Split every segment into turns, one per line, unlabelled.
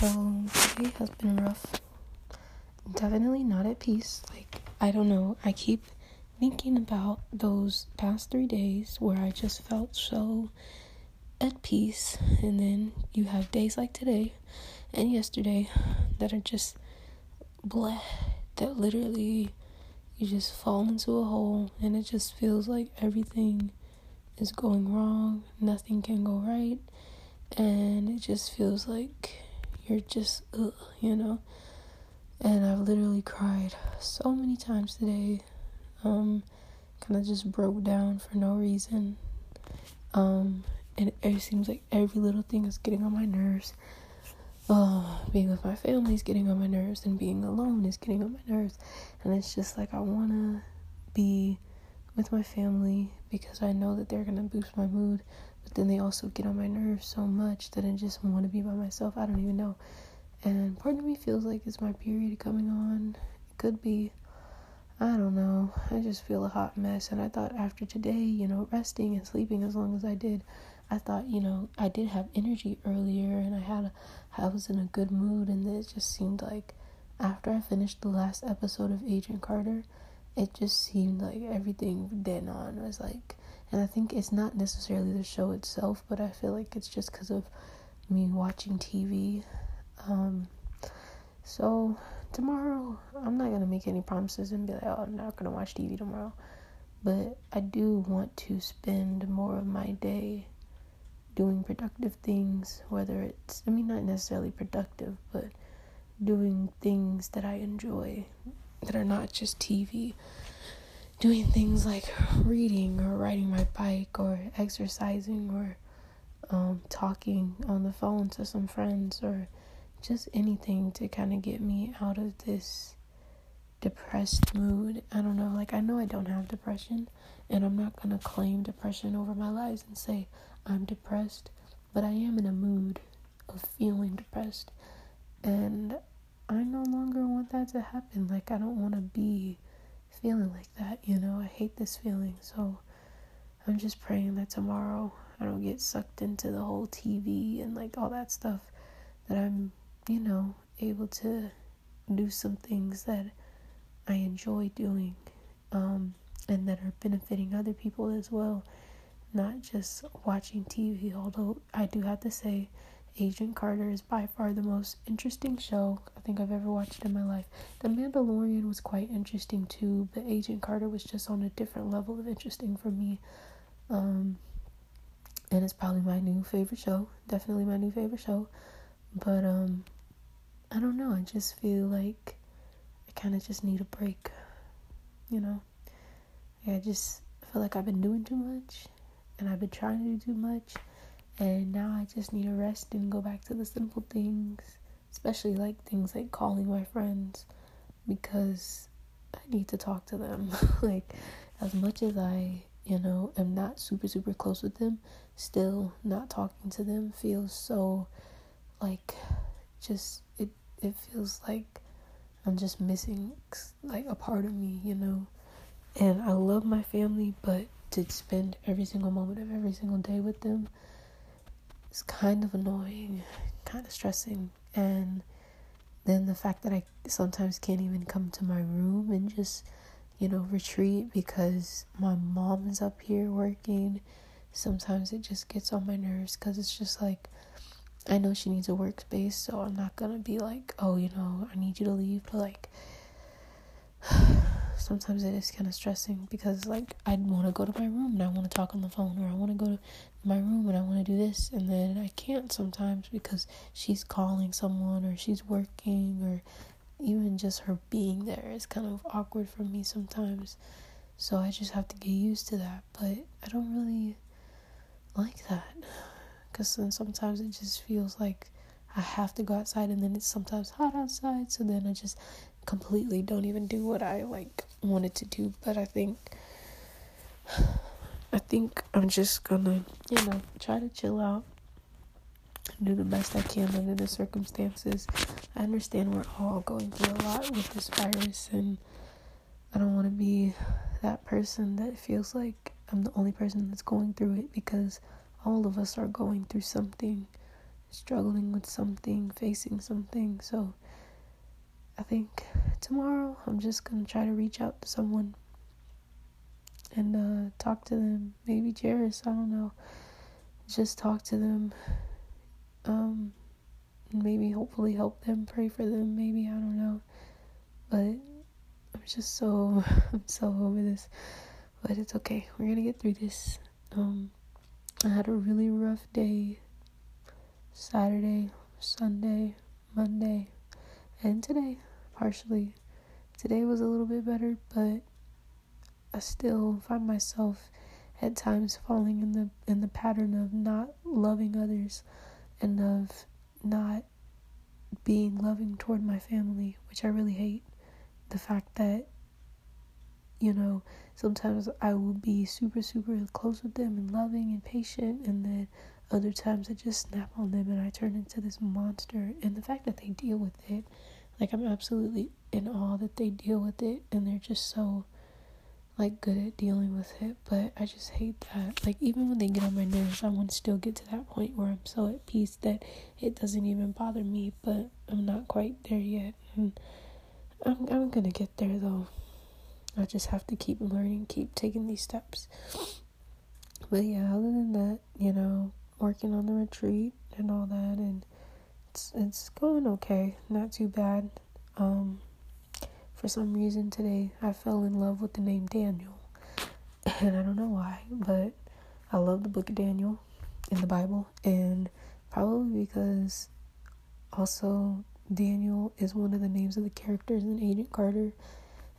So today has been rough. Definitely not at peace. Like, I don't know. I keep thinking about those past three days where I just felt so at peace. And then you have days like today and yesterday that are just bleh, that literally you just fall into a hole and it just feels like everything is going wrong, nothing can go right, and it just feels like you're just, ugh, you know. And I've literally cried so many times today. Um, kind of just broke down for no reason. Um, and it seems like every little thing is getting on my nerves. Oh, being with my family is getting on my nerves, and being alone is getting on my nerves. And it's just like I want to be with my family because I know that they're gonna boost my mood, but then they also get on my nerves so much that I just want to be by myself. I don't even know. And part of me feels like it's my period coming on. It could be. I don't know. I just feel a hot mess. And I thought after today, you know, resting and sleeping as long as I did, I thought, you know, I did have energy earlier and I had, a, I was in a good mood. And it just seemed like after I finished the last episode of Agent Carter, it just seemed like everything dead on was like and i think it's not necessarily the show itself but i feel like it's just because of me watching tv um so tomorrow i'm not gonna make any promises and be like oh i'm not gonna watch tv tomorrow but i do want to spend more of my day doing productive things whether it's i mean not necessarily productive but doing things that i enjoy that are not just TV. Doing things like reading or riding my bike or exercising or um, talking on the phone to some friends or just anything to kind of get me out of this depressed mood. I don't know, like I know I don't have depression and I'm not going to claim depression over my life and say I'm depressed, but I am in a mood of feeling depressed. And I no longer want that to happen. Like, I don't want to be feeling like that, you know? I hate this feeling. So, I'm just praying that tomorrow I don't get sucked into the whole TV and like all that stuff. That I'm, you know, able to do some things that I enjoy doing um, and that are benefiting other people as well. Not just watching TV, although I do have to say, Agent Carter is by far the most interesting show I think I've ever watched in my life. The Mandalorian was quite interesting too, but Agent Carter was just on a different level of interesting for me. Um, and it's probably my new favorite show. Definitely my new favorite show. But um, I don't know. I just feel like I kind of just need a break. You know, I just feel like I've been doing too much, and I've been trying to do too much and now I just need to rest and go back to the simple things, especially like things like calling my friends because I need to talk to them. like, as much as I, you know, am not super, super close with them, still not talking to them feels so like just it it feels like I'm just missing like a part of me, you know. And I love my family, but to spend every single moment of every single day with them is kind of annoying, kind of stressing. And then the fact that I sometimes can't even come to my room and just, you know, retreat because my mom is up here working. Sometimes it just gets on my nerves because it's just like, I know she needs a workspace, so I'm not gonna be like, oh, you know, I need you to leave, but like, sometimes it is kind of stressing because like I want to go to my room and I want to talk on the phone or I want to go to my room and I want to do this and then I can't sometimes because she's calling someone or she's working or even just her being there is kind of awkward for me sometimes. So I just have to get used to that, but I don't really like that cuz then sometimes it just feels like I have to go outside and then it's sometimes hot outside, so then I just completely don't even do what I like wanted to do. But I think I think I'm just gonna, you know, try to chill out do the best I can under the circumstances. I understand we're all going through a lot with this virus, and I don't want to be that person that feels like I'm the only person that's going through it because all of us are going through something struggling with something, facing something. So I think tomorrow I'm just gonna try to reach out to someone and uh, talk to them. Maybe Jairus, I don't know. Just talk to them. Um, maybe hopefully help them, pray for them. Maybe I don't know, but I'm just so I'm so over this. But it's okay. We're gonna get through this. Um, I had a really rough day. Saturday, Sunday, Monday, and today, partially. Today was a little bit better, but I still find myself at times falling in the in the pattern of not loving others and of not being loving toward my family, which I really hate. The fact that you know, sometimes I will be super, super close with them and loving and patient, and then other times I just snap on them and I turn into this monster. And the fact that they deal with it, like, I'm absolutely in awe that they deal with it and they're just so, like, good at dealing with it. But I just hate that. Like, even when they get on my nerves, I want to still get to that point where I'm so at peace that it doesn't even bother me, but I'm not quite there yet. And I'm, I'm gonna get there though. I just have to keep learning, keep taking these steps. But yeah, other than that, you know, working on the retreat and all that, and it's it's going okay, not too bad. Um, for some reason today, I fell in love with the name Daniel, and I don't know why, but I love the book of Daniel in the Bible, and probably because also Daniel is one of the names of the characters in Agent Carter,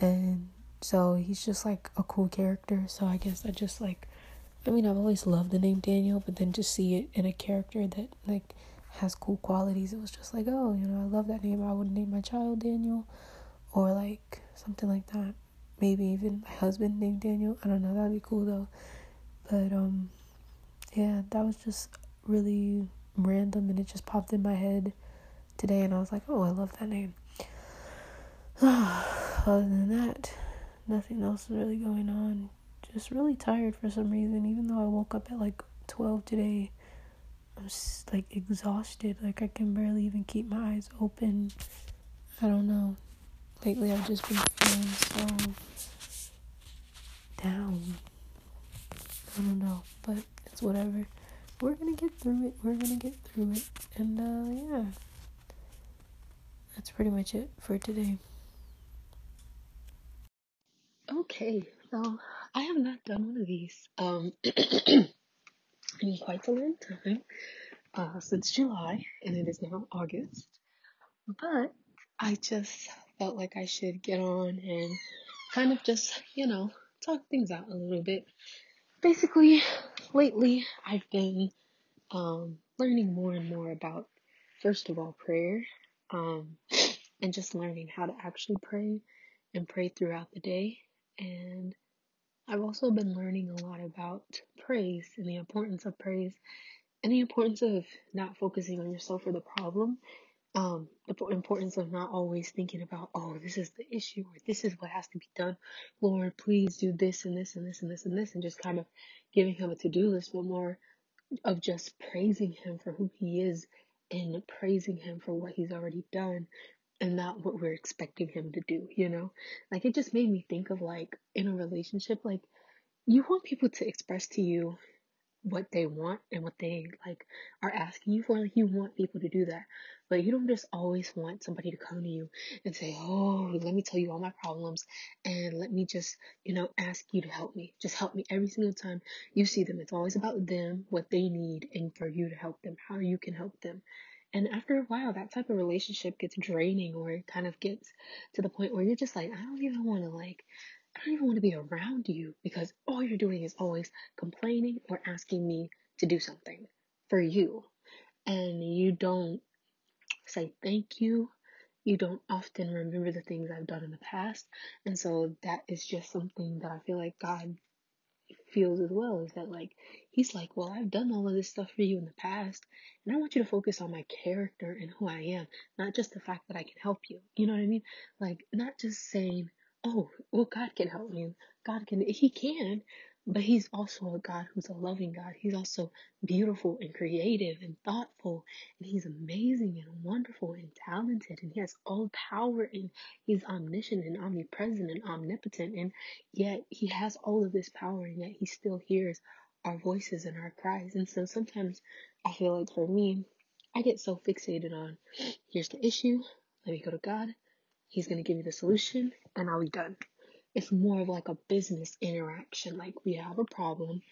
and so he's just like a cool character. So I guess I just like, I mean, I've always loved the name Daniel, but then to see it in a character that like has cool qualities, it was just like, oh, you know, I love that name. I would name my child Daniel, or like something like that. Maybe even my husband named Daniel. I don't know. That'd be cool though. But um, yeah, that was just really random, and it just popped in my head today, and I was like, oh, I love that name. Other than that nothing else is really going on. Just really tired for some reason. Even though I woke up at like 12 today, I'm just like exhausted. Like I can barely even keep my eyes open. I don't know. Lately, I've just been feeling so down. I don't know, but it's whatever. We're gonna get through it. We're gonna get through it. And uh, yeah, that's pretty much it for today. Okay, so I have not done one of these um in quite a long time, uh, since July, and it is now August. But I just felt like I should get on and kind of just, you know, talk things out a little bit. Basically, lately I've been um, learning more and more about, first of all, prayer, um, and just learning how to actually pray and pray throughout the day and I've also been learning a lot about praise and the importance of praise and the importance of not focusing on yourself or the problem. Um, the importance of not always thinking about, oh, this is the issue or this is what has to be done. Lord, please do this and this and this and this and this, and just kind of giving him a to do list, but more of just praising him for who he is and praising him for what he's already done and not what we're expecting him to do, you know? Like it just made me think of like in a relationship, like you want people to express to you what they want and what they like are asking you for. Like you want people to do that. But you don't just always want somebody to come to you and say, Oh, let me tell you all my problems and let me just, you know, ask you to help me. Just help me every single time you see them. It's always about them, what they need, and for you to help them, how you can help them. And after a while, that type of relationship gets draining or it kind of gets to the point where you're just like, I don't even want to like, I don't even want to be around you because all you're doing is always complaining or asking me to do something for you. And you don't say thank you. You don't often remember the things I've done in the past. And so that is just something that I feel like God feels as well is that like he's like well i've done all of this stuff for you in the past and i want you to focus on my character and who i am not just the fact that i can help you. You know what i mean? Like not just saying oh well god can help you god can he can
But he's also a God who's a loving God. He's also beautiful and creative and thoughtful. And he's amazing and wonderful and talented. And he has all power and he's omniscient and omnipresent and omnipotent. And yet he has all of this power and yet he still hears our voices and our cries. And so sometimes I feel like for me, I get so fixated on here's the issue. Let me go to God. He's going to give me the solution and I'll be done. It's more of like a business interaction. Like we have a problem,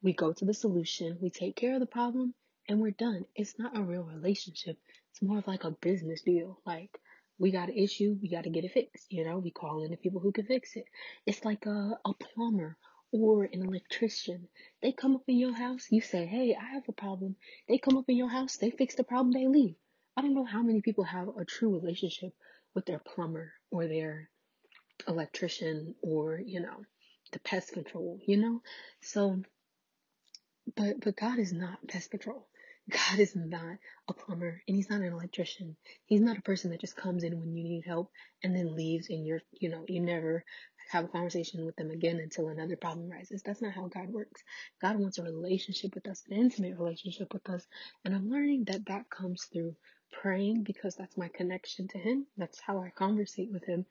we go to the solution, we take care of the problem, and we're done. It's not a real relationship. It's more of like a business deal. Like we got an issue, we got to get it fixed. You know, we call in the people who can fix it. It's like a, a plumber or an electrician. They come up in your house, you say, Hey, I have a problem. They come up in your house, they fix the problem, they leave. I don't know how many people have a true relationship with their plumber or their electrician or, you know, the pest control, you know? So, but, but God is not pest control. God is not a plumber and he's not an electrician. He's not a person that just comes in when you need help and then leaves and you're, you know, you never have a conversation with them again until another problem rises. That's not how God works. God wants a relationship with us, an intimate relationship with us. And I'm learning that that comes through praying because that's my connection to him. That's how I conversate with him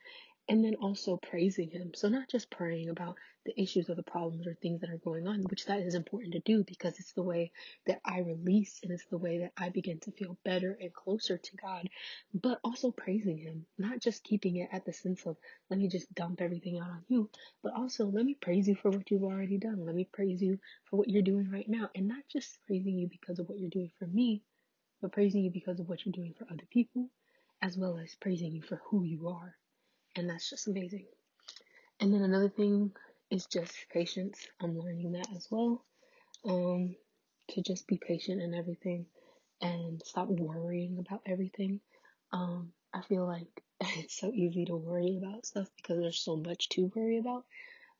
and then also praising him. So not just praying about the issues or the problems or things that are going on, which that is important to do because it's the way that I release and it's the way that I begin to feel better and closer to God, but also praising him, not just keeping it at the sense of let me just dump everything out on you, but also let me praise you for what you've already done. Let me praise you for what you're doing right now and not just praising you because of what you're doing for me, but praising you because of what you're doing for other people as well as praising you for who you are and that's just amazing. And then another thing is just patience. I'm learning that as well. Um, to just be patient in everything and stop worrying about everything. Um, I feel like it's so easy to worry about stuff because there's so much to worry about.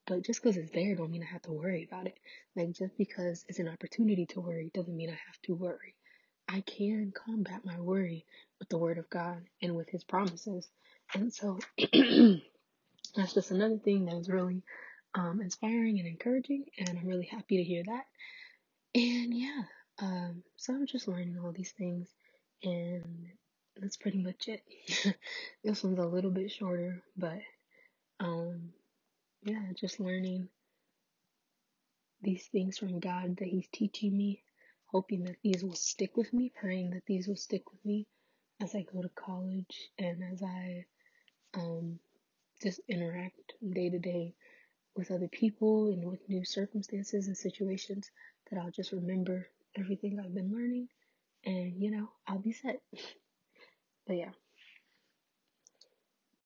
But just because it's there don't mean I have to worry about it. Like just because it's an opportunity to worry doesn't mean I have to worry. I can combat my worry with the word of God and with his promises. And so that's just another thing that is really um, inspiring and encouraging, and I'm really happy to hear that. And yeah, um, so I'm just learning all these things, and that's pretty much it. this one's a little bit shorter, but um, yeah, just learning these things from God that He's teaching me, hoping that these will stick with me, praying that these will stick with me as I go to college and as I um, just interact day to day with other people and with new circumstances and situations that I'll just remember everything I've been learning and you know, I'll be set. But yeah,